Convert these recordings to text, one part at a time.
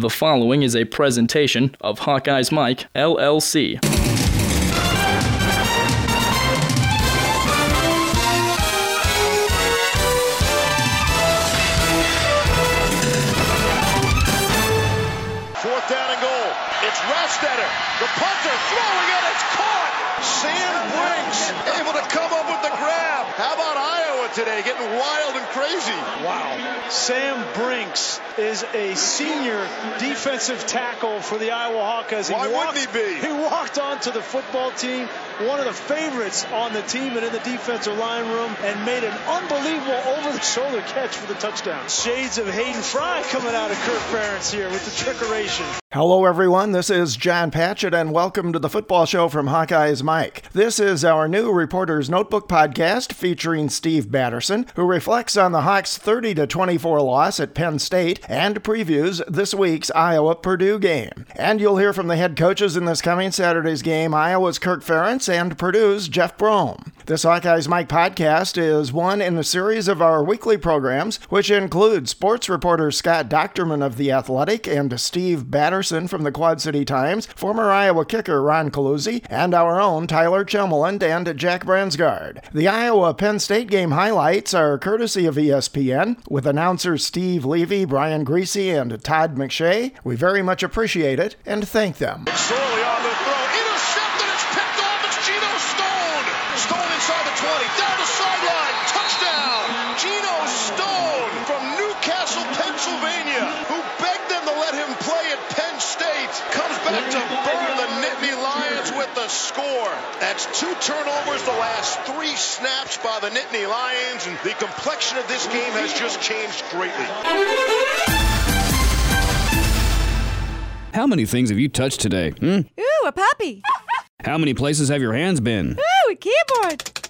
The following is a presentation of Hawkeyes Mike, LLC. Fourth down and goal. It's Rastetter. The punter throwing it. It's caught. Sam Brincks able to come up with the grab. How about Iowa today getting wild and crazy? Wow. Sam Brincks is a senior defensive tackle for the Iowa Hawkeyes. Why walked, wouldn't he be? He walked onto the football team, one of the favorites on the team and in the defensive line room, and made an unbelievable over-the-shoulder catch for the touchdown. Shades of Hayden Fry coming out of Kirk Ferentz here with the trickeration. Hello, everyone. This is John Patchett, and welcome to the football show from Hawkeyes Mike. This is our new Reporter's Notebook podcast featuring Steve Batterson, who reflects on the Hawks' 30 24 loss at Penn State and previews this week's Iowa Purdue game. And you'll hear from the head coaches in this coming Saturday's game Iowa's Kirk Ferentz and Purdue's Jeff Brohm. This Hawkeyes Mike podcast is one in a series of our weekly programs, which include sports reporter Scott Dochterman of The Athletic and Steve Batterson from the Quad City Times, former Iowa kicker Ron Coluzzi, and our own Tyler Chelmeland and Jack Bransgard. The Iowa Penn State game highlights are courtesy of ESPN, with announcers Steve Levy, Brian Griese, and Todd McShay. We very much appreciate it and thank them. Score. That's two turnovers the last three snaps by the Nittany Lions, and the complexion of this game has just changed greatly. How many things have you touched today? Hmm? Ooh, a puppy. How many places have your hands been? Ooh, a keyboard.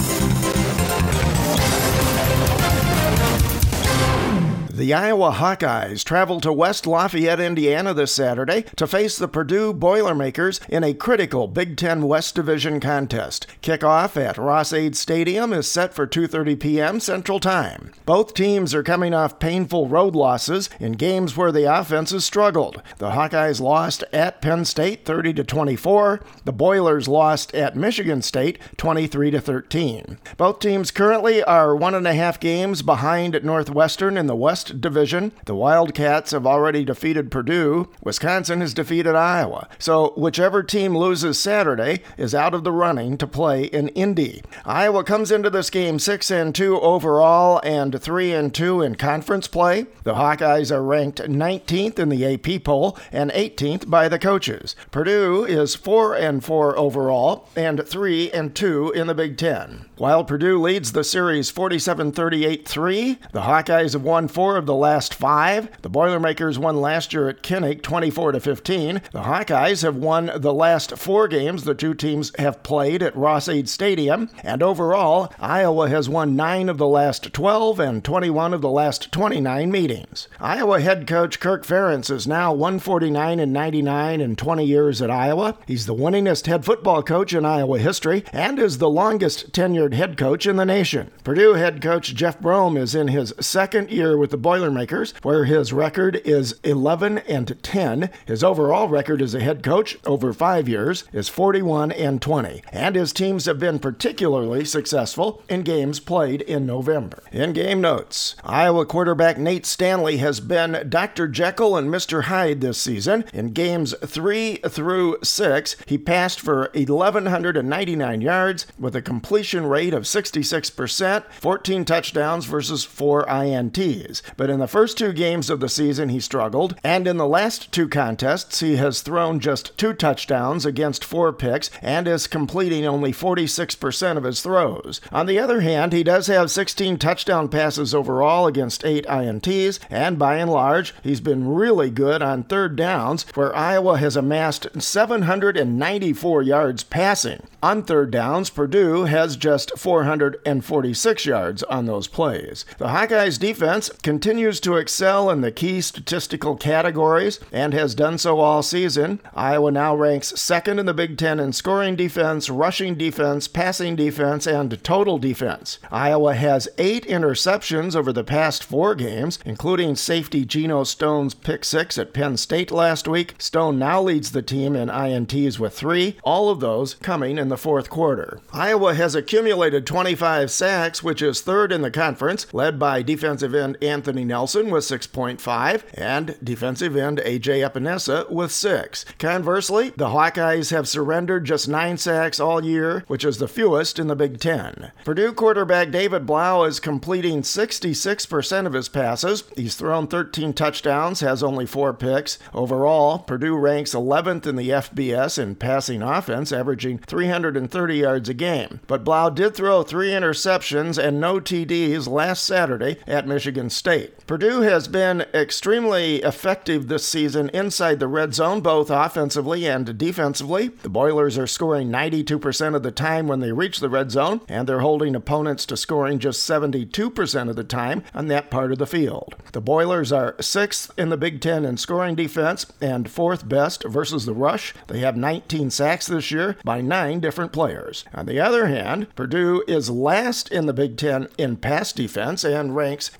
The Iowa Hawkeyes travel to West Lafayette, Indiana this Saturday to face the Purdue Boilermakers in a critical Big Ten West Division contest. Kickoff at Ross-Ade Stadium is set for 2:30 p.m. Central Time. Both teams are coming off painful road losses in games where the offenses struggled. The Hawkeyes lost at Penn State 30 to 24. The Boilers lost at Michigan State 23 to 13. Both teams currently are one and a half games behind Northwestern in the West Division. The Wildcats have already defeated Purdue. Wisconsin has defeated Iowa. So whichever team loses Saturday is out of the running to play in Indy. Iowa comes into this game 6 and 2 overall and 3 and 2 in conference play. The Hawkeyes are ranked 19th in the AP poll and 18th by the coaches. Purdue is 4 and 4 overall and 3 and 2 in the Big 10. While Purdue leads the series 47-38-3, the Hawkeyes have won 4 of the last 5. The Boilermakers won last year at Kinnick 24 to 15. The Hawkeyes have won the last 4 games the two teams have played at Ross-Ade Stadium, and overall, Iowa has won 9 of the last 12 and 21 of the last 29 meetings. Iowa head coach Kirk Ferentz is now 149 and 99 in 20 years at Iowa. He's the winningest head football coach in Iowa history and is the longest tenured head coach in the nation. Purdue head coach Jeff Brohm is in his second year with the Boilermakers, where his record is 11 and 10. His overall record as a head coach over five years is 41 and 20, and his teams have been particularly successful in games played in November. In game notes, Iowa quarterback Nate Stanley has been Dr. Jekyll and Mr. Hyde this season. In games 3 through 6, he passed for 1,199 yards with a completion rate of 66%, 14 touchdowns versus 4 INTs. But in the first two games of the season, he struggled, and in the last two contests, he has thrown just two touchdowns against four picks and is completing only 46% of his throws. On the other hand, he does have 16 touchdown passes overall against eight INTs, and by and large, he's been really good on third downs, where Iowa has amassed 794 yards passing. On third downs, Purdue has just 446 yards on those plays. The Hawkeyes defense continues continues to excel in the key statistical categories and has done so all season. Iowa now ranks second in the Big Ten in scoring defense, rushing defense, passing defense, and total defense. Iowa has eight interceptions over the past four games, including safety Geno Stone's pick six at Penn State last week. Stone now leads the team in INTs with three, all of those coming in the fourth quarter. Iowa has accumulated 25 sacks, which is third in the conference, led by defensive end Anthony Nelson with 6.5 and defensive end AJ Epenesa with 6. Conversely, the Hawkeyes have surrendered just 9 sacks all year, which is the fewest in the Big Ten. Purdue quarterback David Blough is completing 66% of his passes. He's thrown 13 touchdowns, has only 4 picks. Overall, Purdue ranks 11th in the FBS in passing offense, averaging 330 yards a game. But Blough did throw 3 interceptions and no TDs last Saturday at Michigan State. Purdue has been extremely effective this season inside the red zone, both offensively and defensively. The Boilers are scoring 92% of the time when they reach the red zone, and they're holding opponents to scoring just 72% of the time on that part of the field. The Boilers are sixth in the Big Ten in scoring defense and fourth best versus the rush. They have 19 sacks this year by nine different players. On the other hand, Purdue is last in the Big Ten in pass defense and ranks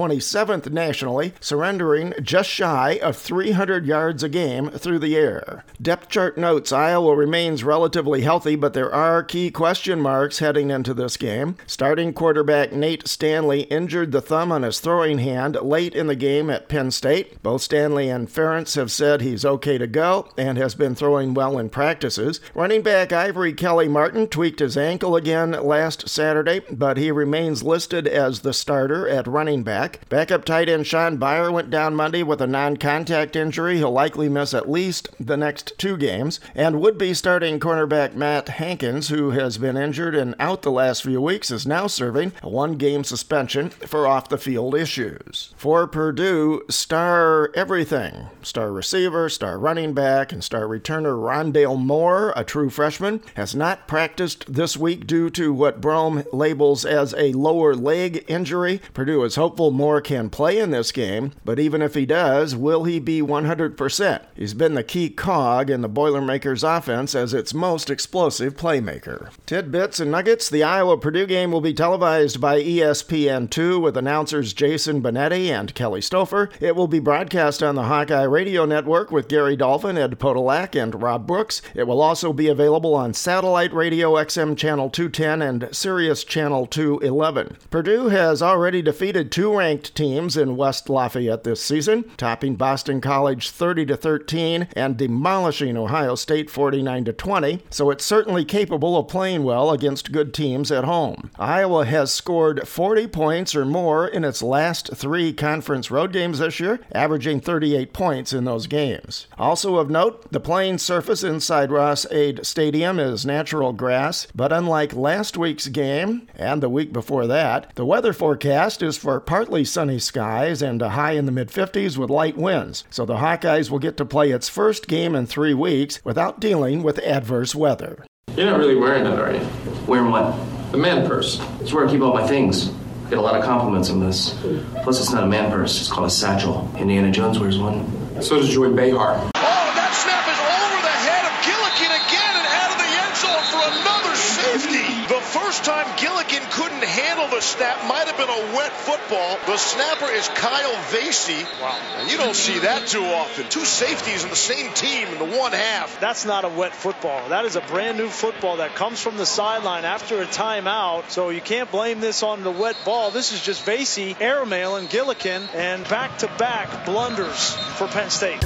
127th nationally, surrendering just shy of 300 yards a game through the air. Depth chart notes Iowa remains relatively healthy, but there are key question marks heading into this game. Starting quarterback Nate Stanley injured the thumb on his throwing hand late in the game at Penn State. Both Stanley and Ferentz have said he's okay to go and has been throwing well in practices. Running back Ivory Kelly Martin tweaked his ankle again last Saturday, but he remains listed as the starter at running back. Backup tight end Shaun Beyer went down Monday with a non contact injury. He'll likely miss at least the next two games. And would be starting cornerback Matt Hankins, who has been injured and out the last few weeks, is now serving a one game suspension for off the field issues. For Purdue, star everything star receiver, star running back, and star returner Rondale Moore, a true freshman, has not practiced this week due to what Brohm labels as a lower leg injury. Purdue is hopeful Moore can play in this game, but even if he does, will he be 100%? He's been the key cog in the Boilermakers offense as its most explosive playmaker. Tidbits and nuggets the Iowa Purdue game will be televised by ESPN2 with announcers Jason Benetti and Kelly Stouffer. It will be broadcast on the Hawkeye Radio Network with Gary Dolphin, Ed Podolak, and Rob Brooks. It will also be available on satellite radio XM Channel 210 and Sirius Channel 211. Purdue has already defeated two ranked teams in West Lafayette this season, topping Boston College 30 to 13 and demolishing Ohio State 49 to 20, so it's certainly capable of playing well against good teams at home. Iowa has scored 40 points or more in its last 3 conference road games this year, averaging 38 points in those games. Also of note, the playing surface inside Ross-Ade Stadium is natural grass, but unlike last week's game and the week before that, the weather forecast is for partly sunny skies and a high in the mid 50s with light winds. So the Hawkeyes will get to play its first game in 3 weeks without dealing with adverse weather. You're not really wearing that, are you? Wearing what? The man purse. It's where I keep all my things. I Get a lot of compliments on this. Plus, it's not a man purse. It's called a satchel. Indiana Jones wears one. So does Joy Behar. Oh, that snap is over the head of Gillikin again and out of the end zone for another safety. The first time Gillikin couldn't handle the snap might have been a wet football. The snapper is Kyle Vasey. Wow. And you don't see that too often. Two safeties in the same team in the one half. That's not a wet football. That is a brand new football that comes from the sideline after a timeout. So you can't blame this on the wet ball. This is just Vasey airmailing Gillikin and back to back blunders for Penn State.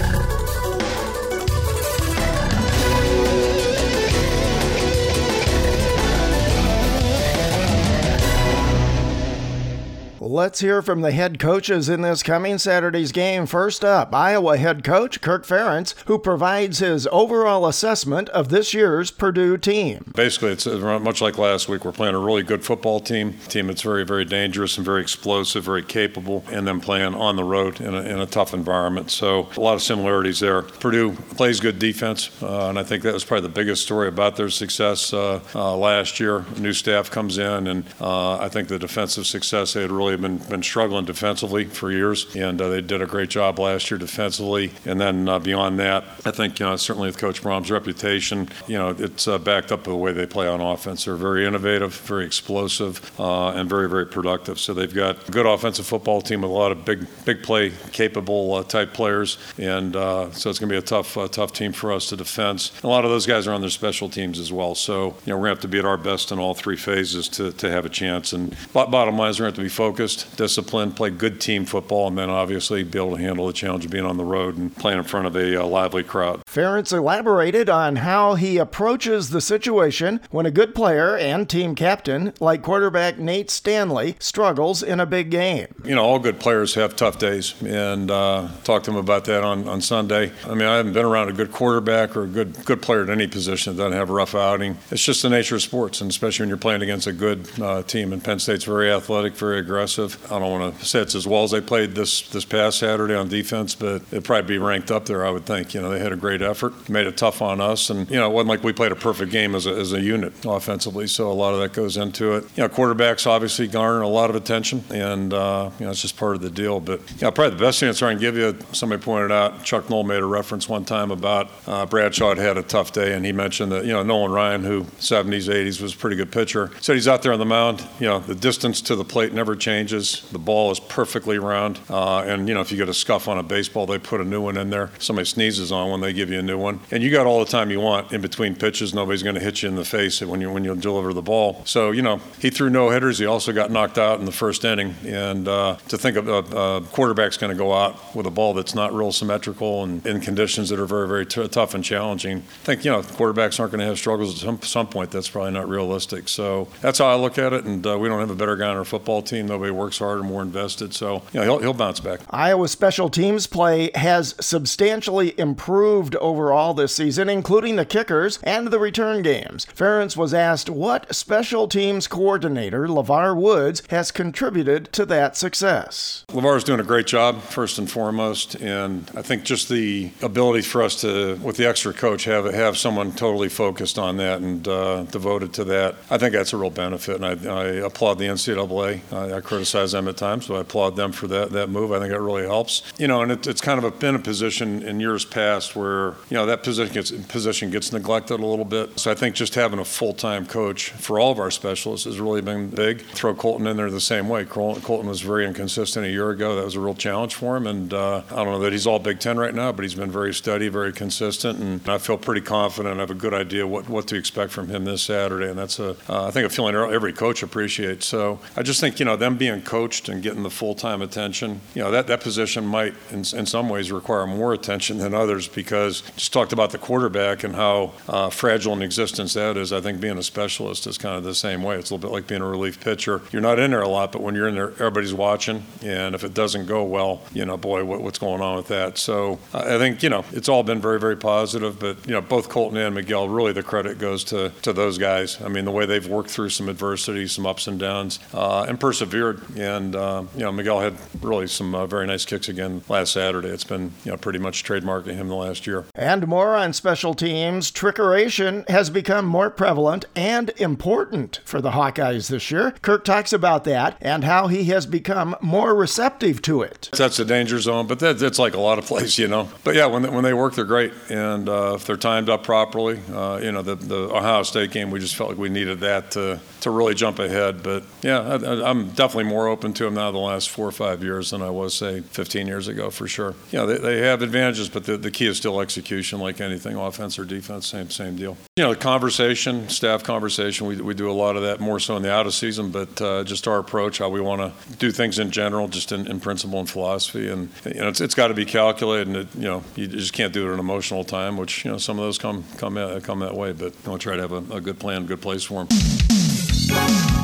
Let's hear from the head coaches in this coming Saturday's game. First up, Iowa head coach Kirk Ferentz, who provides his overall assessment of this year's Purdue team. Basically, it's uh, much like last week. We're playing a really good football team, a team that's very, very dangerous and very explosive, very capable, and then playing on the road in a, in a tough environment. So a lot of similarities there. Purdue plays good defense, uh, and I think that was probably the biggest story about their success uh, uh, last year. New staff comes in, and uh, I think the defensive success they had really been been struggling defensively for years, and uh, they did a great job last year defensively. And then uh, beyond that, I think you know, certainly with Coach Brohm's reputation, you know, it's uh, backed up by the way they play on offense. They're very innovative, very explosive, uh, and very very productive. So they've got a good offensive football team with a lot of big big play capable uh, type players, and uh, so it's going to be a tough tough team for us to defend. A lot of those guys are on their special teams as well. So you know we're going to have to be at our best in all three phases to, to have a chance. And bottom line is we're going to have to be focused, disciplined, play good team football, and then obviously be able to handle the challenge of being on the road and playing in front of a, a lively crowd. Ferentz elaborated on how he approaches the situation when a good player and team captain like quarterback Nate Stanley struggles in a big game. You know, all good players have tough days, and uh, talked to him about that on, on Sunday. I mean, I haven't been around a good quarterback or a good good player at any position that doesn't have a rough outing. It's just the nature of sports, and especially when you're playing against a good uh, team. And Penn State's very athletic, very aggressive. I don't want to say it's as well as they played this this past Saturday on defense, but it'd probably be ranked up there. I would think. You know, they had a great effort, made it tough on us, and you know, it wasn't like we played a perfect game as a, as a unit offensively. So a lot of that goes into it. You know, quarterbacks obviously garner a lot of attention, and uh, you know, it's just part of the deal. But you know, probably the best answer I can give you. Somebody pointed out Chuck Noll made a reference one time about uh, Bradshaw had had a tough day, and he mentioned that you know Nolan Ryan, who 70s 80s was a pretty good pitcher, said he's out there on the mound. You know, the distance to the plate never changes. The ball is perfectly round, uh, and you know if you get a scuff on a baseball, they put a new one in there. Somebody sneezes on one, they give you a new one, and you got all the time you want in between pitches. Nobody's going to hit you in the face when you when you deliver the ball. So you know he threw no hitters. He also got knocked out in the first inning, and uh, to think of a, a quarterback's going to go out with a ball that's not real symmetrical and in conditions that are very very t- tough and challenging. I think you know quarterbacks aren't going to have struggles at some, some point. That's probably not realistic. So that's how I look at it. And uh, we don't have a better guy on our football team. Nobody works harder, more invested. So you know he'll, he'll bounce back. Iowa special teams play has substantially improved overall this season, including the kickers and the return games. Ferentz was asked what special teams coordinator LeVar Woods has contributed to that success. LeVar's doing a great job, first and foremost, and I think just the ability for us to, with the extra coach, have have someone totally focused on that and uh, devoted to that. I think that's a real benefit, and I, I applaud the NCAA. I, I, criticize them at times, but I applaud them for that that move. I think it really helps. You know, and it, it's kind of been a position in years past where you know that position gets position gets neglected a little bit. So I think just having a full time coach for all of our specialists has really been big. Throw Colten in there the same way. Colten was very inconsistent a year ago. That was a real challenge for him, and uh, I don't know that he's all Big Ten right now, but he's been very steady, very consistent, and I feel pretty confident. I have a good idea what what to expect from him this Saturday, and that's a uh, I think a feeling every coach appreciates. So I just think you know them being coached and getting the full time attention. You know that that position might in, in some ways require more attention than others because just talked about the quarterback and how uh, fragile in existence that is. I think being a specialist is kind of the same way. It's a little bit like being a relief pitcher. You're not in there a lot, but when you're in there, everybody's watching, and if it doesn't go well, you know, boy, what, what's going on with that? So I think you know it's all been very very positive, but you know both Colten and Miguel really the credit goes to to those guys. I mean the way they've worked through some adversity, some ups and downs, uh, and persevered. And uh, you know Miguel had really some uh, very nice kicks again last Saturday. It's been you know pretty much trademarking him the last year. And more on special teams. Trickeration has become more prevalent and important for the Hawkeyes this year. Kirk talks about that and how he has become more receptive to it. That's a danger zone, but that, that's like a lot of plays, you know. But yeah, when they, when they work, they're great, and uh, if they're timed up properly, uh, you know, the, the Ohio State game, we just felt like we needed that to to really jump ahead. But yeah, I, am definitely more open to them now the last four or five years than I was say 15 years ago for sure. You know, they, they have advantages, but the, the key is still execution, like anything, offense or defense, same same deal. You know, the conversation, staff conversation, we, we do a lot of that more so in the out of season, but uh, just our approach, how we want to do things in general, just in, in principle and philosophy, and you know, it's, it's got to be calculated, and it, you know, you just can't do it at an emotional time, which you know some of those come come come that way, but I'll try to have a, a good plan, good place for them.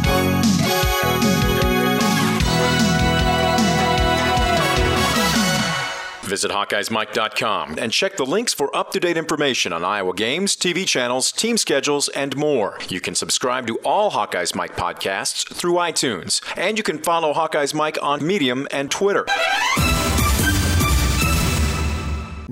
Visit HawkeyesMike.com and check the links for up to date information on Iowa games, TV channels, team schedules, and more. You can subscribe to all Hawkeyes Mike podcasts through iTunes, and you can follow Hawkeyes Mike on Medium and Twitter.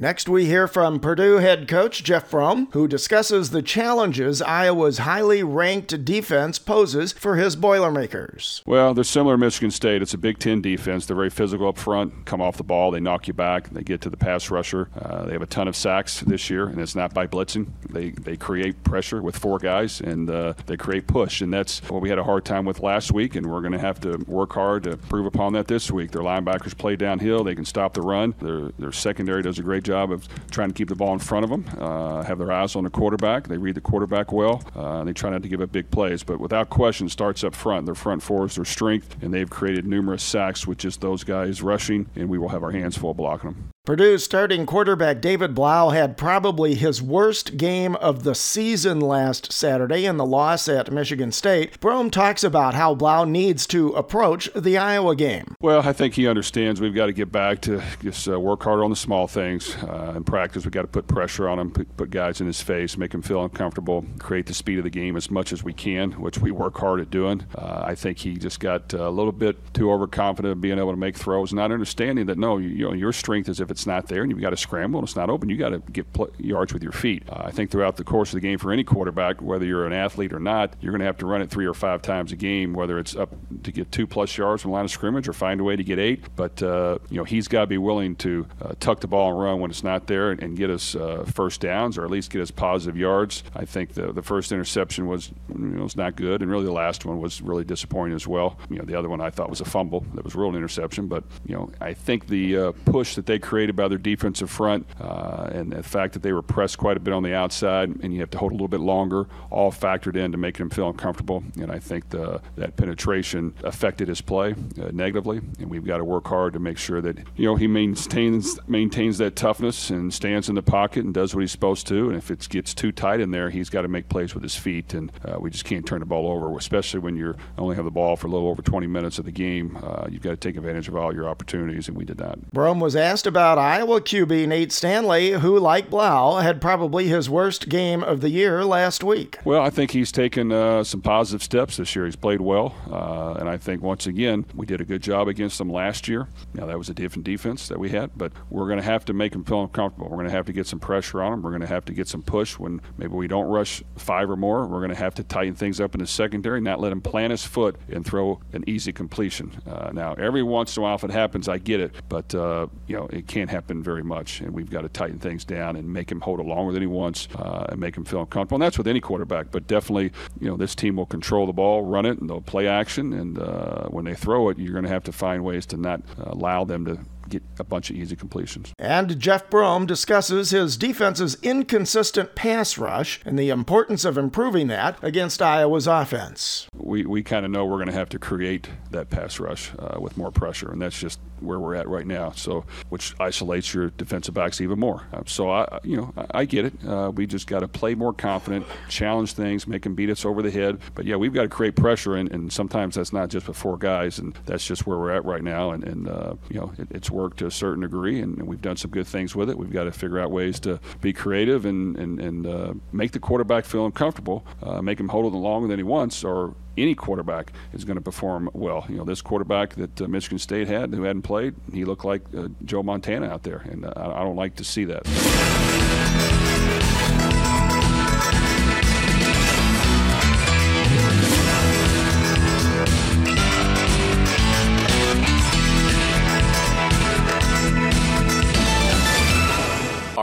Next, we hear from Purdue head coach Jeff Brohm, who discusses the challenges Iowa's highly ranked defense poses for his Boilermakers. Well, they're similar to Michigan State. It's a Big Ten defense. They're very physical up front, come off the ball, they knock you back, they get to the pass rusher. Uh, they have a ton of sacks this year, and it's not by blitzing. They, they create pressure with four guys, and uh, they create push. And that's what we had a hard time with last week, and we're going to have to work hard to prove upon that this week. Their linebackers play downhill, they can stop the run. Their, their secondary does a great job of trying to keep the ball in front of them, uh, have their eyes on the quarterback. They read the quarterback well. Uh, they try not to give up big plays, but without question, starts up front. Their front four is their strength, and they've created numerous sacks with just those guys rushing, and we will have our hands full blocking them. Purdue's starting quarterback David Blough had probably his worst game of the season last Saturday in the loss at Michigan State. Brohm talks about how Blough needs to approach the Iowa game. Well, I think he understands we've got to get back to just uh, work harder on the small things. Uh, in practice, we've got to put pressure on him, put, put guys in his face, make him feel uncomfortable, create the speed of the game as much as we can, which we work hard at doing. Uh, I think he just got a little bit too overconfident of being able to make throws, not understanding that no, you, you know, your strength is if it's not there and you've got to scramble and it's not open, you got to get pl- yards with your feet. Uh, I think throughout the course of the game for any quarterback, whether you're an athlete or not, you're going to have to run it three or five times a game, whether it's up to get two plus yards from line of scrimmage or find a way to get eight. But uh, you know he's got to be willing to uh, tuck the ball and run when it's not there and, and get us uh, first downs or at least get us positive yards. I think the the first interception was you know, was not good, and really the last one was really disappointing as well. You know the other one I thought was a fumble that was real interception, but you know I think the uh, push that they created by their defensive front uh, and the fact that they were pressed quite a bit on the outside and you have to hold a little bit longer, all factored in to make him feel uncomfortable. And I think the, that penetration affected his play uh, negatively, and we've got to work hard to make sure that you know he maintains maintains that toughness and stands in the pocket and does what he's supposed to. And if it gets too tight in there, he's got to make plays with his feet, and uh, we just can't turn the ball over, especially when you only have the ball for a little over 20 minutes of the game. Uh, you've got to take advantage of all your opportunities, and we did that. Brohm was asked about Iowa QB Nate Stanley, who, like Blough, had probably his worst game of the year last week. Well, I think he's taken uh, some positive steps this year. He's played well, uh, and I think once again we did a good job against them last year. Now that was a different defense that we had, but we're going to have to make them feel uncomfortable. We're going to have to get some pressure on them. We're going to have to get some push when maybe we don't rush five or more. We're going to have to tighten things up in the secondary, not let him plant his foot and throw an easy completion. Uh, now, every once in a while, if it happens, I get it, but uh, you know it can't happen very much, and we've got to tighten things down and make him hold it longer than he wants uh, and make him feel uncomfortable. And that's with any quarterback, but definitely, you know, this team will control the ball, run it, and they'll play action. And uh, when they throw it, you're going to have to find ways to not uh, allow them to get a bunch of easy completions. And Jeff Brohm discusses his defense's inconsistent pass rush and the importance of improving that against Iowa's offense. We, we kind of know we're going to have to create that pass rush uh, with more pressure, and that's just where we're at right now. So, which isolates your defensive backs even more. Uh, so, I, you know, I, I get it. Uh, we just got to play more confident, challenge things, make them beat us over the head. But yeah, we've got to create pressure, and, and sometimes that's not just with four guys, and that's just where we're at right now. And, and uh, you know, it, it's worked to a certain degree, and, we've done some good things with it. We've got to figure out ways to be creative and and, and uh, make the quarterback feel uncomfortable, uh, make him hold it longer than he wants, or any quarterback is going to perform well. You know, this quarterback that uh, Michigan State had who hadn't played, he looked like uh, Joe Montana out there, and uh, I don't like to see that.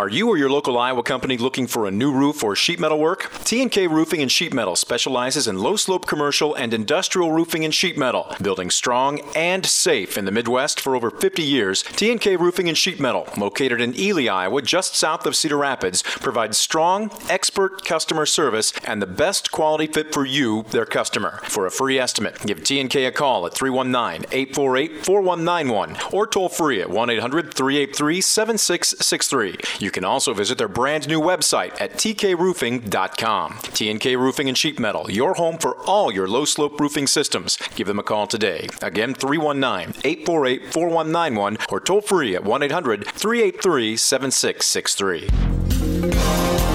Are you or your local Iowa company looking for a new roof or sheet metal work? T&K Roofing and Sheet Metal specializes in low slope commercial and industrial roofing and sheet metal, building strong and safe in the Midwest for over 50 years. T&K Roofing and Sheet Metal, located in Ely, Iowa, just south of Cedar Rapids, provides strong, expert customer service and the best quality fit for you, their customer. For a free estimate, give T&K a call at 319-848-4191 or toll free at 1-800-383-7663. You can also visit their brand new website at tkroofing.com. TNK Roofing and Sheet Metal, your home for all your low slope roofing systems. Give them a call today. Again, 319 848 4191 or toll free at 1 800 383 7663.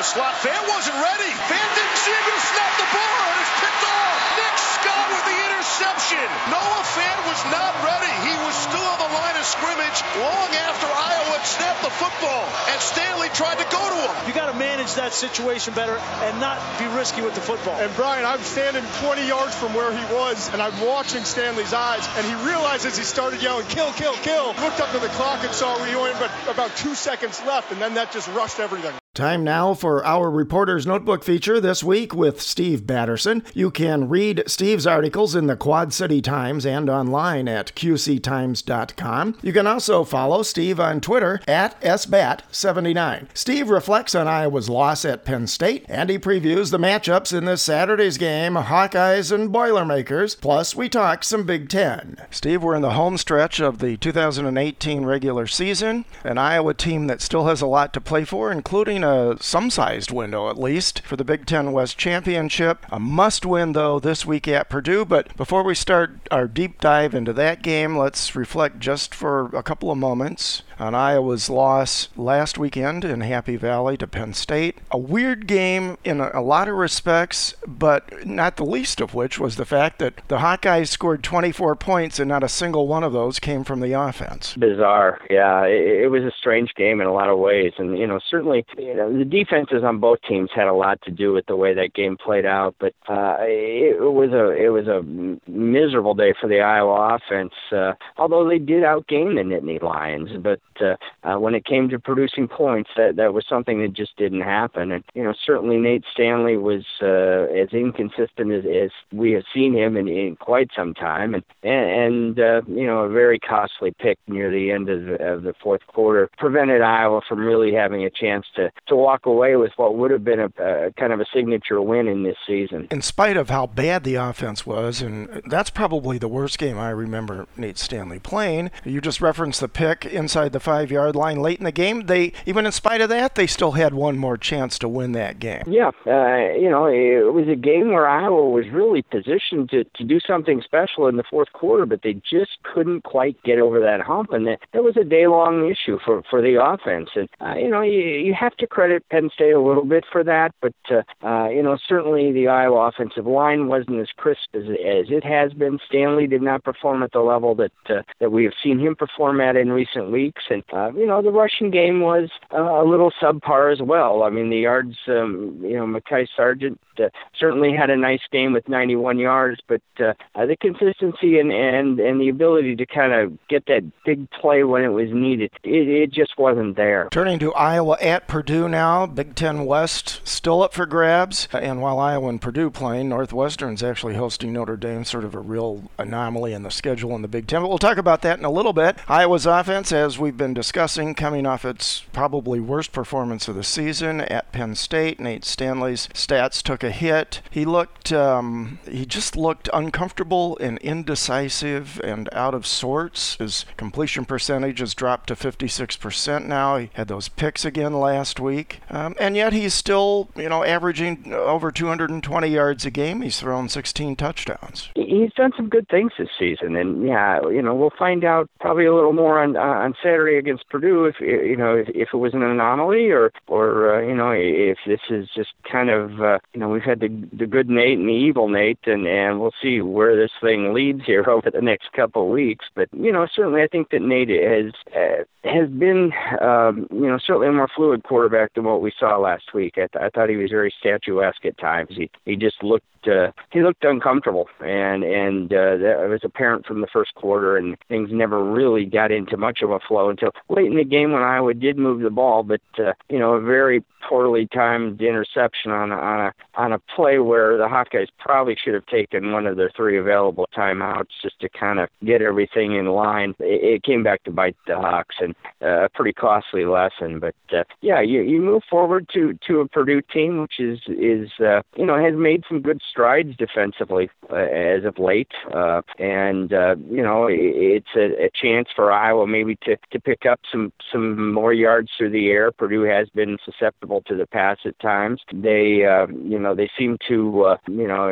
The slot. Fant wasn't ready. Fant didn't see him going to snap the ball, and it's picked off. Nick Scott with the interception. Noah Fant was not ready. He was still on the line of scrimmage long after Iowa had snapped the football, and Stanley tried to go to him. You got to manage that situation better and not be risky with the football. And Brian, I'm standing 20 yards from where he was, and I'm watching Stanley's eyes, and he realizes he started yelling, kill, kill, kill. Looked up to the clock and saw we went, but about two seconds left, and then that just rushed everything. Time now for our Reporter's Notebook feature this week with Steve Batterson. You can read Steve's articles in the Quad City Times and online at qctimes.com. You can also follow Steve on Twitter at SBAT79. Steve reflects on Iowa's loss at Penn State and he previews the matchups in this Saturday's game Hawkeyes and Boilermakers. Plus, we talk some Big Ten. Steve, we're in the home stretch of the 2018 regular season, an Iowa team that still has a lot to play for, including a some sized window at least for the Big Ten West Championship. A must win, though, this week at Purdue. But before we start our deep dive into that game, let's reflect just for a couple of moments on Iowa's loss last weekend in Happy Valley to Penn State. A weird game in a, a, lot of respects, but not the least of which was the fact that the Hawkeyes scored 24 points and not a single one of those came from the offense. Bizarre, yeah. It, it was a strange game in a lot of ways, and you know certainly you know, the defenses on both teams had a lot to do with the way that game played out. But uh, it, was a it was a miserable day for the Iowa offense. Uh, although they did outgain the Nittany Lions, but uh, uh, when it came to producing points, that that was something that just didn't happen. And you know, certainly Nate Stanley was uh, as inconsistent as, as we have seen him in, in quite some time, and and, and uh, you know, a very costly pick near the end of the, of the fourth quarter prevented Iowa from really having a chance to to walk away with what would have been a, kind of a signature win in this season. In spite of how bad the offense was, and that's probably the worst game I remember Nate Stanley playing. You just referenced the pick inside the five yard line late in the game. They even in spite of that, they still had one more chance to win that game. Yeah, uh, you know, it was a game where Iowa was really positioned to, to do something special in the fourth quarter, but they just couldn't quite get over that hump, and that, that was a day long issue for for the offense. And uh, you know, you, you have to credit Penn State a little bit for that, but uh, uh, you know, certainly the Iowa offensive line wasn't as crisp as, as it has been. Stanley did not perform at the level that uh, that we have seen him perform at in recent weeks, and uh, you know, the rushing game was uh, a little subpar as well. I mean, the yards, um, you know, Mekhi Sargent uh, certainly had a nice game with 91 yards, but uh, uh, the consistency and and and the ability to kind of get that big play when it was needed, it, it just wasn't there. Turning to Iowa at Purdue now, Big Ten West still up for grabs, and while Iowa and Purdue playing, Northwestern's actually hosting Notre Dame, sort of a real anomaly in the schedule in the Big Ten. But we'll talk about that in a little bit. Iowa's offense, as we've been discussing, coming off its probably worst performance of the season at Penn State. Nate Stanley's stats took a hit. He looked, um, he just looked uncomfortable and indecisive and out of sorts. His completion percentage has dropped to 56% now. He had those picks again last week, um, and yet he's still, you know, averaging over 220 yards a game. He's thrown 16 touchdowns. He's done some good things this season, and yeah, you know, we'll find out probably a little more on uh, on Saturday against Purdue if you know if, if it was an anomaly or or uh, you know if this is just kind of uh, you know we've had the the good Nate and the evil Nate, and and we'll see where this thing leads here over the next couple of weeks. But you know, certainly I think that Nate has uh, has been um, you know certainly a more fluid quarterback than what we saw last week. I, th- I thought he was very statuesque at times. He he just looked uh, he looked uncomfortable, and and uh, that was apparent from the first quarter, and things never really got into much of a flow until late in the game when Iowa did move the ball, but uh, you know a very poorly timed interception on a, on a on a play where the Hawkeyes probably should have taken one of their three available timeouts just to kind of get everything in line. It, it came back to bite the Hawks, and uh, a pretty costly lesson. But uh, yeah, you you move forward to to a Purdue team which is is uh, you know has made some good strides defensively uh, as of late, uh, and uh, you know it's a, a chance for Iowa maybe to to pick up some some more yards through the air. Purdue has been susceptible to the pass at times. They uh, you know they seem to uh, you know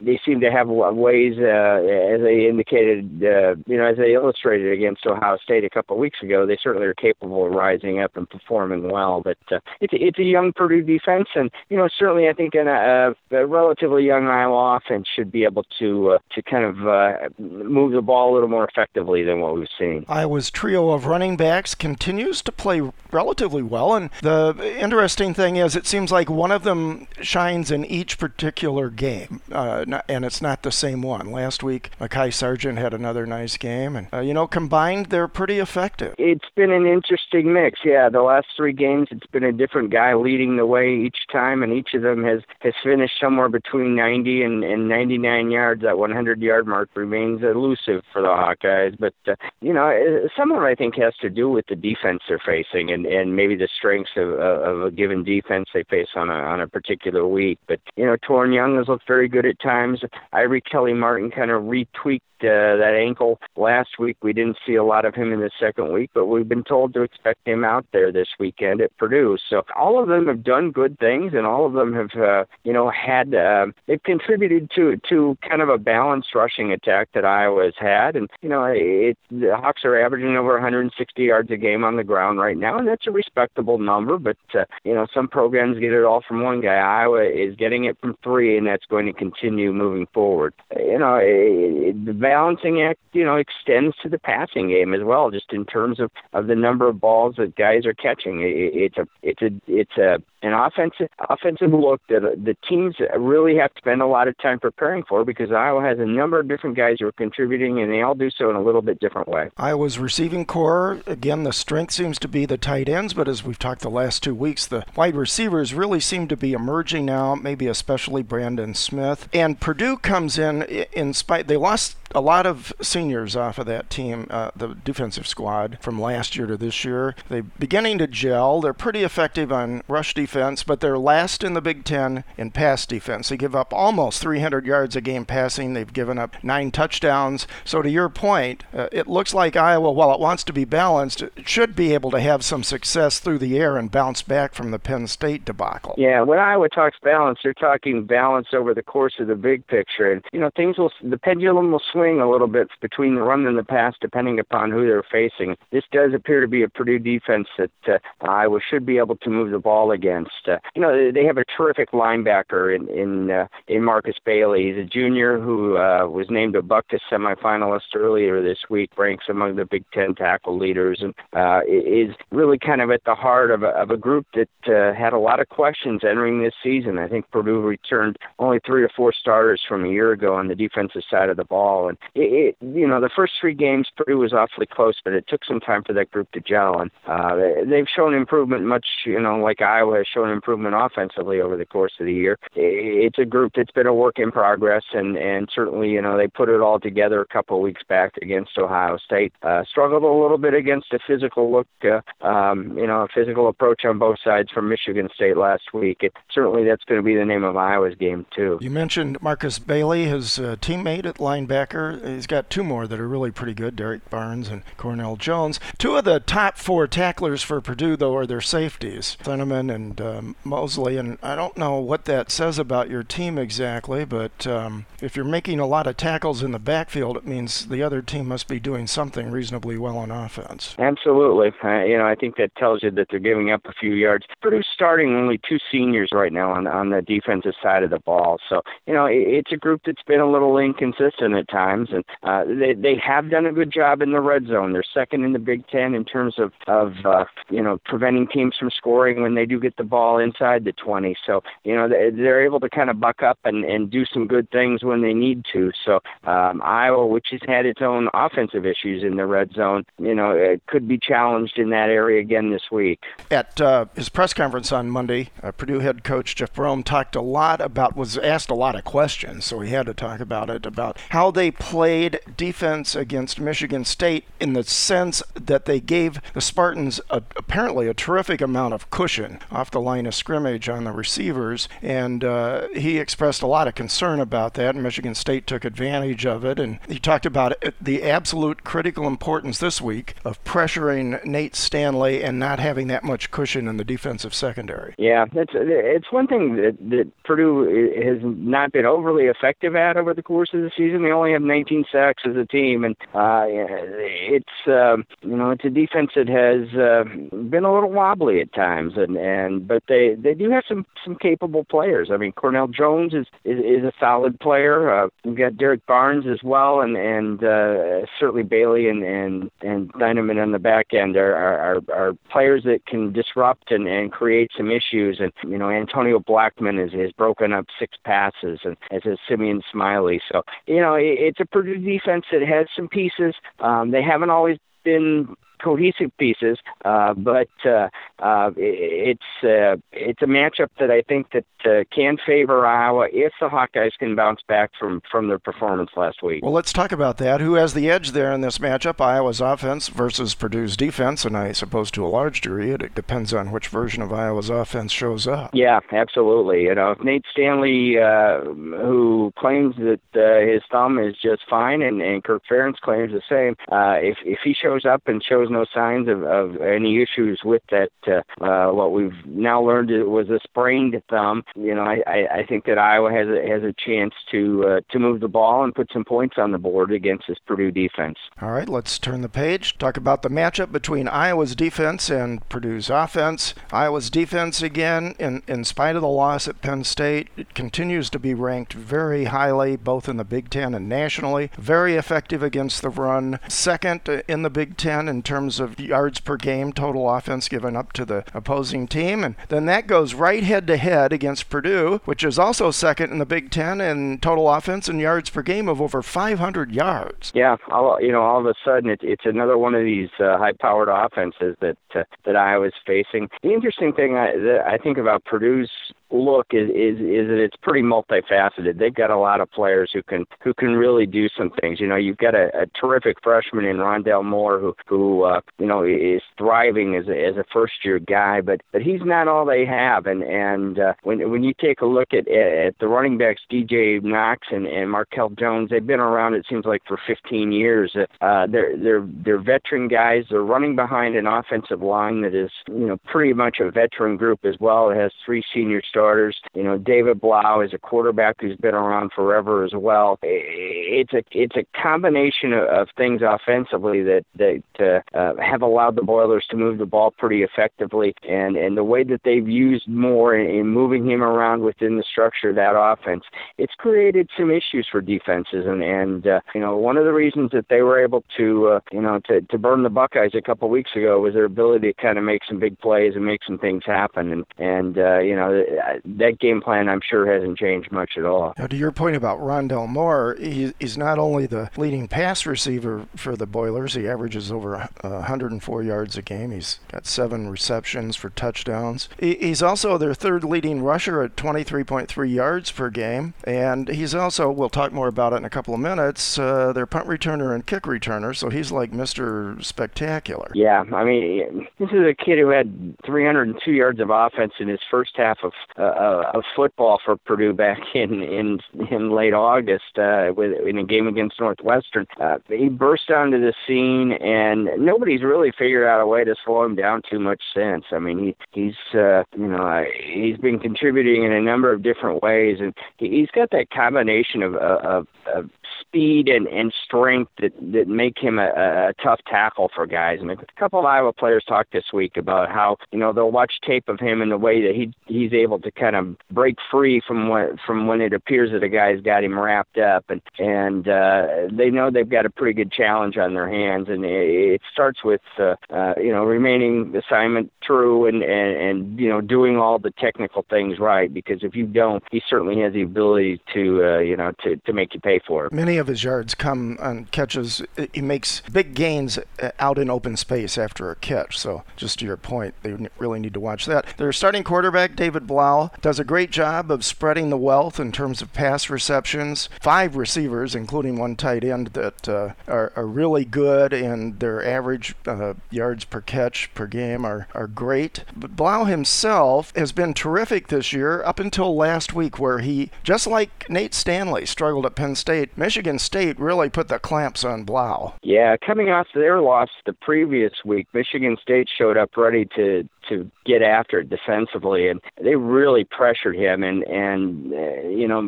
they seem to have ways uh, as they indicated uh, you know as they illustrated against Ohio State a couple of weeks ago. They certainly are capable of rising up and performing well, but But uh, it's it's a young Purdue defense, and you know certainly I think in a, a relatively young Iowa offense should be able to uh, to kind of uh, move the ball a little more effectively than what we've seen. Iowa's trio of running backs continues to play relatively well, and the interesting thing is it seems like one of them shines in each particular game, uh, and it's not the same one. Last week, Mekhi Sargent had another nice game, and uh, you know combined they're pretty effective. It's been an interesting mix. Yeah, the last three games it's been a different guy leading the way each time, and each of them has has finished somewhere between 90 and, and 99 yards. That 100 yard mark remains elusive for the Hawkeyes, but uh, you know uh, some of it I think has to do with the defense they're facing and and maybe the strengths of, of a given defense they face on a on a particular week. But you know, Toren Young has looked very good at times. Ivory Kelly Martin kind of retweaked uh, that ankle last week. We didn't see a lot of him in the second week, but we've been told to expect him out there this weekend at Purdue. So all of them have done good things, and all of them have, uh, you know, had uh, they've contributed to to kind of a balanced rushing attack that Iowa has had. And you know, it, the Hawks are averaging over 160 yards a game on the ground right now, and that's a respectable number. But uh, you know, some programs get it all from one guy. Iowa is getting it from three, and that's going to continue moving forward. You know, it, it, the balancing act, you know, extends to the passing game as well, just in terms of, of the number of balls that guys are catching. It, it's a it's a it's a an offensive offensive look that the teams really have to spend a lot of time preparing for because Iowa has a number of different guys who are contributing and they all do so in a little bit different way. Iowa's receiving corps again the strength seems to be the tight ends, but as we've talked the last two weeks, the wide receivers really seem to be emerging now, maybe especially Brandon Smith. And Purdue comes in in spite they lost a lot of seniors off of that team, uh, the defensive squad from last year to this year. They're beginning to gel. They're pretty effective on rush defense, but they're last in the Big Ten in pass defense. They give up almost 300 yards a game passing. They've given up nine touchdowns. So, to your point, uh, it looks like Iowa, while it wants to be balanced, should be able to have some success through the air and bounce back from the Penn State debacle. Yeah, when Iowa talks balance, they're talking balance over the course of the big picture. And, you know, things will, the pendulum will swing a little bit between the run and the pass, depending upon who they're facing. This does appear to be a Purdue defense that uh, Iowa should be able to move the ball against. Uh, you know, they have a terrific linebacker in in uh, in Markus Bailey. He's a junior who uh, was named a Butkus semifinalist earlier this week, ranks among the Big Ten tackle leaders, and uh, is really kind of at the heart of a, of a group that uh, had a lot of questions entering this season. I think Purdue returned only three or four starters from a year ago on the defensive side of the ball, and it, it, you know, the first three games, Purdue was awfully close, but it took some time for that group to gel. And uh, they've shown improvement, much, you know, like Iowa has shown improvement offensively over the course of the year. It's a group that's been a work in progress, and and certainly, you know, they put it all together a couple of weeks back against Ohio State. Uh, struggled a little bit against a physical look, uh, um, you know, a physical approach on both sides from Michigan State last week. It, certainly, that's going to be the name of Iowa's game too. You mentioned Markus Bailey, his uh, teammate at linebacker he's got two more that are really pretty good Derrick Barnes and Cornell Jones. Two of the top four tacklers for Purdue, though, are their safeties, Thieneman and um, Mosley. And I don't know what that says about your team exactly, but um, if you're making a lot of tackles in the backfield, it means the other team must be doing something reasonably well on offense. Absolutely. You know, I think that tells you that they're giving up a few yards. Purdue's starting only two seniors right now on, on the defensive side of the ball. So, you know, it, it's a group that's been a little inconsistent at times and uh, they they have done a good job in the red zone. They're second in the Big Ten in terms of of uh, you know preventing teams from scoring when they do get the ball inside the 20. So you know they're able to kind of buck up and and do some good things when they need to. So um, Iowa, which has had its own offensive issues in the red zone, you know, it could be challenged in that area again this week. At uh, his press conference on Monday, uh, Purdue head coach Jeff Brohm talked a lot about was asked a lot of questions, so he had to talk about it about how they played defense against Michigan State in the sense that they gave the Spartans a, apparently a terrific amount of cushion off the line of scrimmage on the receivers. And uh, he expressed a lot of concern about that. And Michigan State took advantage of it. And he talked about it, the absolute critical importance this week of pressuring Nate Stanley and not having that much cushion in the defensive secondary. Yeah, it's it's one thing that, that Purdue has not been overly effective at over the course of the season. They only have have 19 sacks as a team, and uh, it's um, you know it's a defense that has uh, been a little wobbly at times, and and but they they do have some some capable players. I mean, Cornell Jones is is, is a solid player. Uh, we've got Derrick Barnes as well, and and uh, certainly Bailey and and and Thieneman on the back end are are, are players that can disrupt and, and create some issues. And you know, Antonio Blackman has, has broken up six passes, and as a Simeon Smiley. So you know, it, it's a Purdue defense that has some pieces. Um, they haven't always been cohesive pieces, uh, but uh, uh, it's uh, it's a matchup that I think that uh, can favor Iowa if the Hawkeyes can bounce back from from their performance last week. Well, let's talk about that. Who has the edge there in this matchup? Iowa's offense versus Purdue's defense, and I suppose to a large degree it depends on which version of Iowa's offense shows up. Yeah, absolutely. You know, Nate Stanley, uh, who claims that uh, his thumb is just fine, and, and Kirk Ferentz claims the same. Uh, if if he shows up and shows no signs of, of any issues with that. Uh, uh, what we've now learned it was a sprained thumb. You know, I, I, I think that Iowa has a, has a chance to uh, to move the ball and put some points on the board against this Purdue defense. All right, let's turn the page. Talk about the matchup between Iowa's defense and Purdue's offense. Iowa's defense, again, in in spite of the loss at Penn State, it continues to be ranked very highly, both in the Big Ten and nationally. Very effective against the run. Second in the Big Ten in terms terms of yards per game, total offense given up to the opposing team. And then that goes right head to head against Purdue, which is also second in the Big Ten in total offense and yards per game of over 500 yards. Yeah, all, you know, all of a sudden it, it's another one of these uh, high-powered offenses that uh, that Iowa's facing. The interesting thing I, that I think about Purdue's look is, is is that it's pretty multifaceted. They've got a lot of players who can who can really do some things. You know, you've got a, a terrific freshman in Rondale Moore who who uh, you know is thriving as a, as a first year guy, but but he's not all they have. And and uh, when when you take a look at at the running backs, DJ Knox and and Markell Jones, they've been around. It seems like for 15 years. Uh, they're they're they're veteran guys. They're running behind an offensive line that is you know pretty much a veteran group as well. It has three senior starters. You know, David Blough is a quarterback who's been around forever as well. It's a it's a combination of, of things offensively that that uh, uh, have allowed the Boilers to move the ball pretty effectively, and and the way that they've used Moore in, in moving him around within the structure of that offense, it's created some issues for defenses, and and uh, you know one of the reasons that they were able to uh, you know to to burn the Buckeyes a couple weeks ago was their ability to kind of make some big plays and make some things happen, and and uh, you know that game plan, I'm sure, hasn't changed much at all. Now, to your point about Rondale Moore, he, he's not only the leading pass receiver for the Boilers, he averages over 104 yards a game. He's got seven receptions for touchdowns. He, he's also their third leading rusher at 23.3 yards per game. And he's also, we'll talk more about it in a couple of minutes, uh, their punt returner and kick returner. So he's like Mr. Spectacular. Yeah, I mean, this is a kid who had 302 yards of offense in his first half of uh, of football for Purdue back in in in late August uh, with in a game against Northwestern. Uh, he burst onto the scene, and nobody's really figured out a way to slow him down too much since. I mean, he he's uh, you know he's been contributing in a number of different ways, and he's got that combination of of, of speed and, and strength that, that make him a, a tough tackle for guys. I mean, a couple of Iowa players talked this week about how you know they'll watch tape of him and the way that he he's able to kind of break free from what from when it appears that a guy's got him wrapped up, and and uh, they know they've got a pretty good challenge on their hands, and it, it starts with uh, uh, you know remaining assignment true and, and and you know doing all the technical things right because if you don't, he certainly has the ability to uh, you know to to make you pay for it. Many of his yards come on catches. He makes big gains uh, out in open space after a catch. So just to your point, they really need to watch that. Their starting quarterback David Blough, does a great job of spreading the wealth in terms of pass receptions. Five receivers, including one tight end, that uh, are, are, really good, and their average uh, yards per catch per game are, are great. But Blough himself has been terrific this year up until last week, where he, just like Nate Stanley, struggled at Penn State. Michigan State really put the clamps on Blough. Yeah, coming off their loss the previous week, Michigan State showed up ready to to get after it defensively, and they really pressured him. And and uh, you know,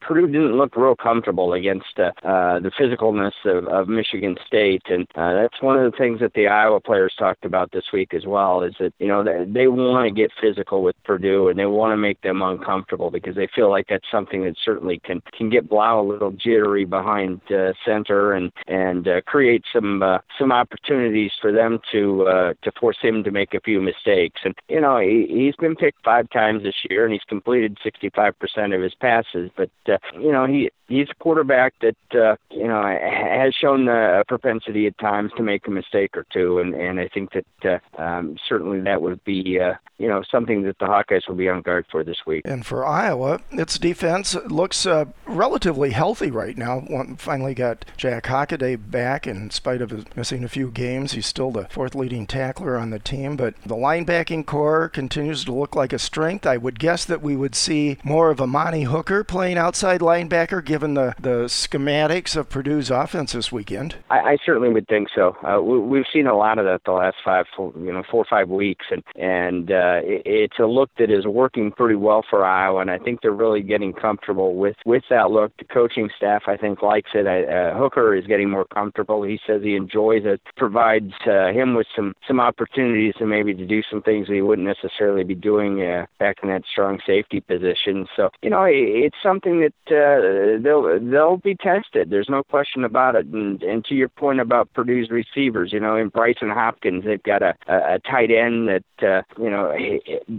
Purdue didn't look real comfortable against uh, uh, the physicalness of, of Michigan State, and uh, that's one of the things that the Iowa players talked about this week as well. Is that you know they, they want to get physical with Purdue and they want to make them uncomfortable because they feel like that's something that certainly can can get Blough a little jittery behind uh, center and and uh, create some uh, some opportunities for them to uh, to force him to make a few mistakes. And you know he, he's been picked five times this year and he's completed 65% of his passes, but uh, you know he he's a quarterback that uh, you know has shown a propensity at times to make a mistake or two, and and I think that uh, um, certainly that would be uh, you know something that the Hawkeyes will be on guard for this week. And for Iowa, its defense looks uh, relatively healthy right now. One, finally got Jack Hockaday back, in spite of missing a few games, he's still the fourth leading tackler on the team. But the linebacking corps continues to look like a strength. I would guess that we would see more of Amani Hooker playing outside linebacker, given the the schematics of Purdue's offense this weekend. I, I certainly would think so. Uh, we, have seen a lot of that the last five, four, you know, four or five weeks, and and uh, it, it's a look that is working pretty well for Iowa, and I think they're really getting comfortable with with that look. The coaching staff, I think, likes it. Uh, Hooker is getting more comfortable. He says he enjoys it. Provides uh, him with some some opportunities to maybe to do some things he wouldn't necessarily be doing uh, back in that strong safety position. So you know, it, it's something that uh, they'll they'll be tested. There's no question about it. And, and to your point about Purdue's receivers, you know, in Brycen Hopkins, they've got a, a, a tight end that uh, you know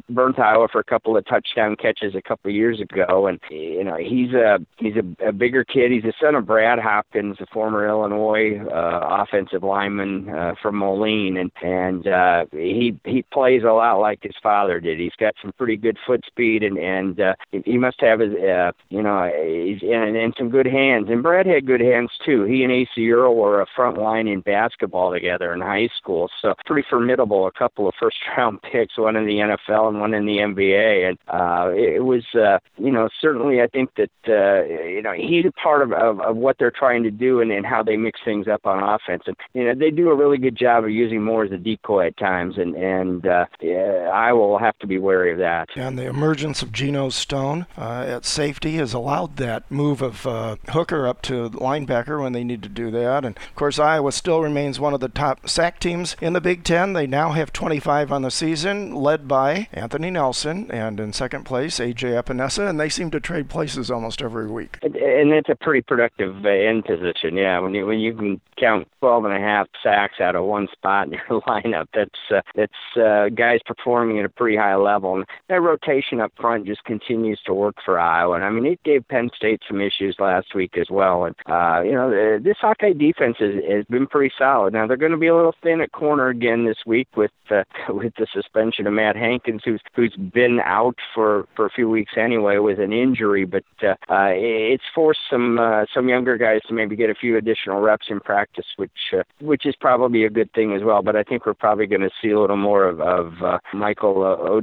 burnt Iowa for a couple of touchdown catches a couple of years ago, and you know he's a he's a, a bigger kid. He's the son of Brad Hopkins, a former Illinois uh, offensive lineman uh, from Moline, and and uh, he he plays a lot like his father did. He's got some pretty good foot speed, and and uh, he must have his uh, you know he's and, and some good hands. And Brad had good hands too. He and Acie Earl were a front line in basketball together in high school, so pretty formidable. A couple of first round picks, one in the NFL and one in the NBA, and uh, it was uh, you know certainly I think that uh, you know he's a part of, of of what they're trying to do and, and how they mix things up on offense. And you know they do a really good job of using Moore as a decoy at times, and and uh, yeah, I will have to be wary of that. And the emergence of Geno Stone uh, at safety has allowed that move of uh, Hooker up to linebacker when they need to do that. And of course, Iowa still remains one of the top sack teams in the Big Ten. They now have 25 on the season, led by Anthony Nelson, and in second place, AJ Epenesa, and they seem to trade places almost every week. And, and it's a pretty productive uh, end position, yeah. When you when you can count 12 and a half sacks out of one spot in your lineup, that's uh, that's uh, guys performing at a pretty high level, and that rotation up front just continues to work for Iowa. And I mean, it gave Penn State some issues last week as well. And uh, you know, this Hawkeye defense has, has been pretty solid. Now they're going to be a little thin at corner again this week with uh, with the suspension of Matt Hankins, who's who's been out for for a few weeks anyway with an injury. But uh, uh, it's forced some uh, some younger guys to maybe get a few additional reps in practice, which uh, which is probably a good thing as well. But I think we're probably going to see a little more of, of uh, Michael uh,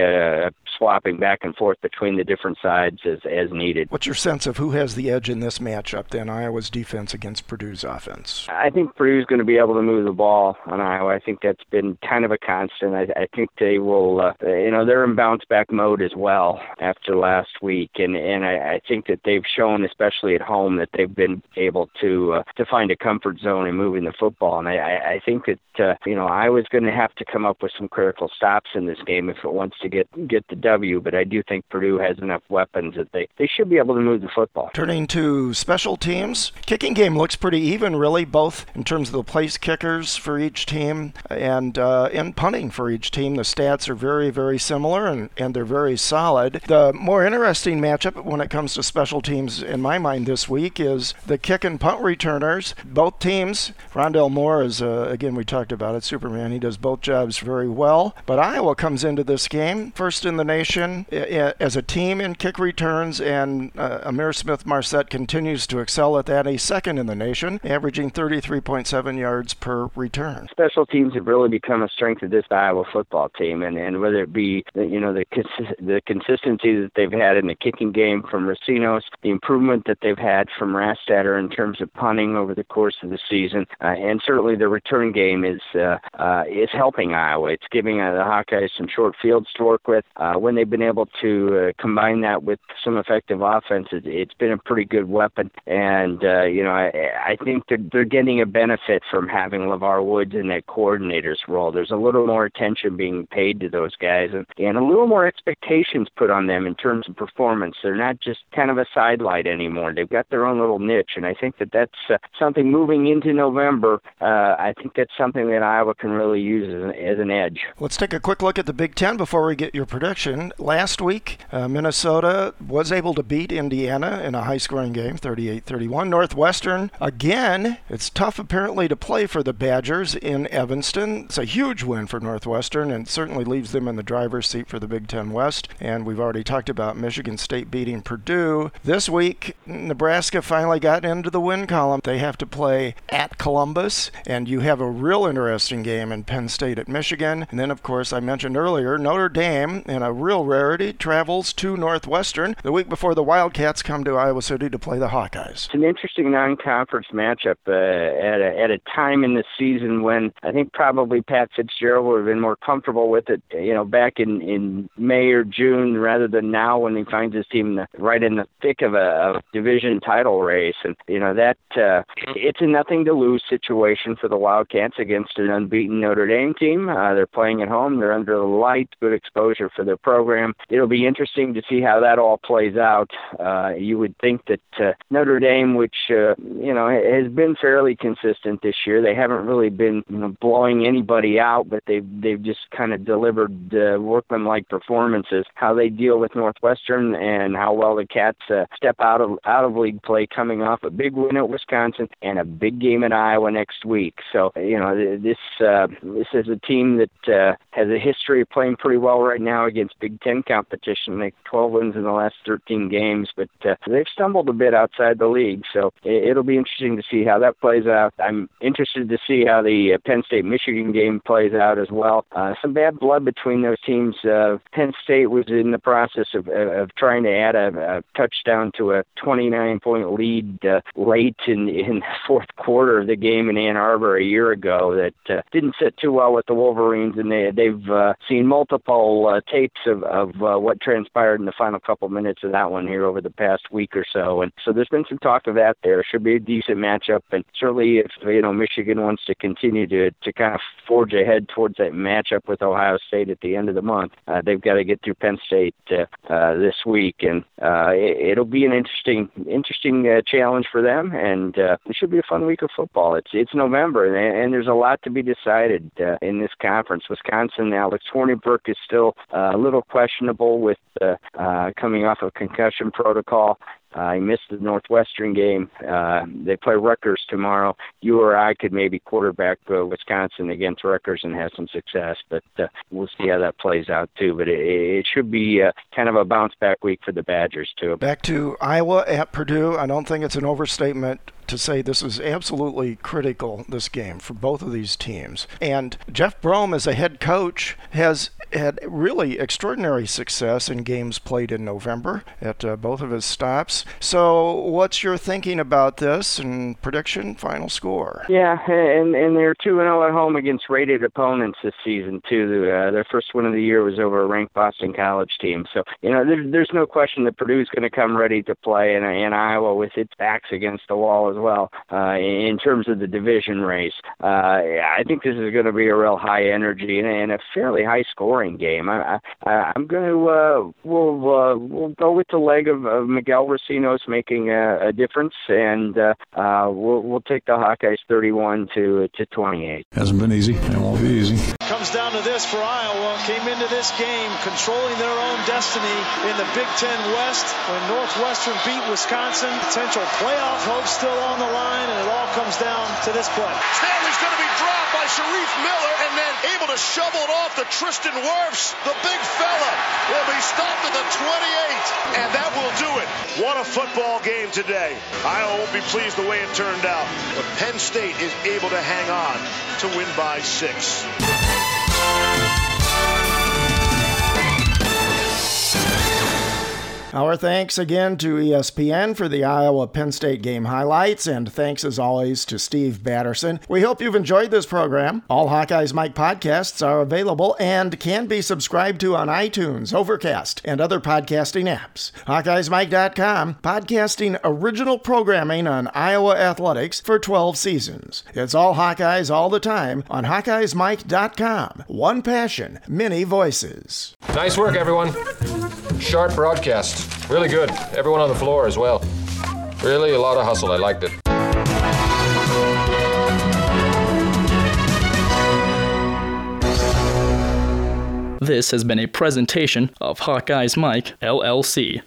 uh, swapping back and forth between the different sides as as needed. What's your sense of who has the edge in this matchup? Then Iowa's defense against Purdue's offense. I think Purdue's going to be able to move the ball on Iowa. I think that's been kind of a constant. I, I think they will. Uh, you know, they're in bounce back mode as well after last week, and and I, I think that they've shown, especially at home, that they've been able to uh, to find a comfort zone in moving the football. And I, I think that uh, you know Iowa's going to have to come up with some critical stops in this game if it wants to get get the But I do think Purdue has enough weapons that they they should be able to move the football. Turning to special teams, kicking game looks pretty even, really, both in terms of the place kickers for each team and uh, in punting for each team. The stats are very, very similar and, and they're very solid. The more interesting matchup when it comes to special teams, in my mind, this week is the kick and punt returners. Both teams, Rondale Moore is, uh, again, we talked about it, Superman. He does both jobs very well. But Iowa comes into this game first in the nation as a team in kick returns, and uh, Ihmir Smith Marsette continues to excel at that. He's second in the nation, averaging 33.7 yards per return. Special teams have really become a strength of this Iowa football team and and whether it be you know the the consistency that they've had in the kicking game from Recinos, the improvement that they've had from Rastetter in terms of punting over the course of the season, uh, and certainly the return game is uh, uh, is helping Iowa. It's giving uh, the Hawkeyes some short fields to work with. Uh, when they've been able to uh, combine that with some effective offense, it, it's been a pretty good weapon. And uh, you know, I, I think they're, they're getting a benefit from having LeVar Woods in that coordinator's role. There's a little more attention being paid to those guys, and, and a little more expectations put on them in terms of performance. They're not just kind of a sidelight anymore. They've got their own little niche, and I think that that's uh, something moving into November. Uh, I think that's something that Iowa can really use as an, as an edge. Let's take a quick look at the Big Ten before we get your prediction. Last week, uh, Minnesota was able to beat Indiana in a high scoring game, 38 31. Northwestern, again, it's tough apparently to play for the Badgers in Evanston. It's a huge win for Northwestern and certainly leaves them in the driver's seat for the Big Ten West. And we've already talked about Michigan State beating Purdue. This week, Nebraska finally got into the win column. They have to play at Columbus, and you have a real interesting game in Penn State at Michigan. And then, of course, I mentioned earlier, Notre Dame, in a real rarity, travels to Northwestern the week before the Wildcats come to Iowa City to play the Hawkeyes. It's an interesting non-conference matchup uh, at, a, at a time in the season when I think probably Pat Fitzgerald would have been more comfortable with it, you know, back in, in May or June rather than now when he finds his team right in the thick of a, of division title race. And, you know, that uh, it's a nothing to lose situation for the Wildcats against an unbeaten Notre Dame team. Uh, they're playing at home. They're under the light, good exposure for their program. It'll be interesting to see how that all plays out. Uh, you would think that uh, Notre Dame, which uh, you know has been fairly consistent this year, they haven't really been you know blowing anybody out, but they've they've just kind of delivered uh, workmanlike performances. How they deal with Northwestern and how well the Cats uh, step out of out of league play, coming off a big win at Wisconsin and a big game at Iowa next week. So you know this uh, this is a team that uh, has a history of playing pretty well right now against Big Ten competition. They 12 wins in the last 13 games, but uh, they've stumbled a bit outside the league. So it, will be interesting to see how that plays out. I'm interested to see how the uh, Penn State Michigan game plays out as well. Uh, some bad blood between those teams. Uh, Penn State was in the process of, of trying to add a, a touchdown to a 29 point lead uh, late in, in the fourth quarter of the game in Ann Arbor a year ago that uh, didn't sit too well with the Wolverines, and they, they've uh, seen multiple uh, tapes of, of uh, what transpired in the final couple minutes of that one here over the past week or so. And so there's been some talk of that there. Should be a decent matchup. And certainly if, you know, Michigan wants to continue to, to kind of forge ahead towards that matchup with Ohio State at the end of the month, uh, they've got to get through Penn State uh, uh, this week. And uh, it, it'll be an interesting, interesting uh, challenge for them. And uh, it should be a fun week of football. It's, it's November and, and there's a lot to be decided uh, in this conference. Wisconsin, Alex Hornibrook is still uh, a little questionable with uh, uh, coming off of concussion protocol. Uh, he missed the Northwestern game. Uh, they play Rutgers tomorrow. You or I could maybe quarterback uh, Wisconsin against Rutgers and have some success, but uh, we'll see how that plays out too. But it, it should be uh, kind of a bounce back week for the Badgers too. Back to Iowa at Purdue. I don't think it's an overstatement to say this is absolutely critical, this game, for both of these teams. And Jeff Brohm, as a head coach, has had really extraordinary success in games played in November at uh, both of his stops. So, what's your thinking about this and prediction, final score? Yeah, and and they're two and zero oh at home against rated opponents this season too. Uh, their first win of the year was over a ranked Boston College team. So you know, there's there's no question that Purdue's going to come ready to play, in Iowa with its backs against the wall as well uh, in terms of the division race. Uh, I think this is going to be a real high energy and, and a fairly high scoring game. I, I, I'm going to uh, we'll uh, we'll go with the leg of, of Miguel Recinos making a, a difference, and uh, uh, we'll we'll take the Hawkeyes 31 to to 28. Hasn't been easy, It won't be easy. Comes down to this for Iowa. Came into this game controlling their own destiny in the Big Ten West when Northwestern beat Wisconsin. Potential playoff hopes still on the line, and it all comes down to this play. Stanley's going to be dropped by Shareef Miller, and then able to shovel it off to Tristan Wirfs. The big fella will be stopped at the 28, and that will do it. What a football game today. Iowa won't be pleased the way it turned out, but Penn State is able to hang on to win by six. Our thanks again to ESPN for the Iowa Penn State game highlights, and thanks as always to Steve Batterson. We hope you've enjoyed this program. All Hawkeyes Mike podcasts are available and can be subscribed to on iTunes, Overcast, and other podcasting apps. HawkeyesMike.com, podcasting original programming on Iowa athletics for 12 seasons. It's all Hawkeyes all the time on HawkeyesMike.com. One passion, many voices. Nice work, everyone. Sharp broadcast. Really good. Everyone on the floor as well. Really a lot of hustle. I liked it. This has been a presentation of Hawkeye's Mike, LLC.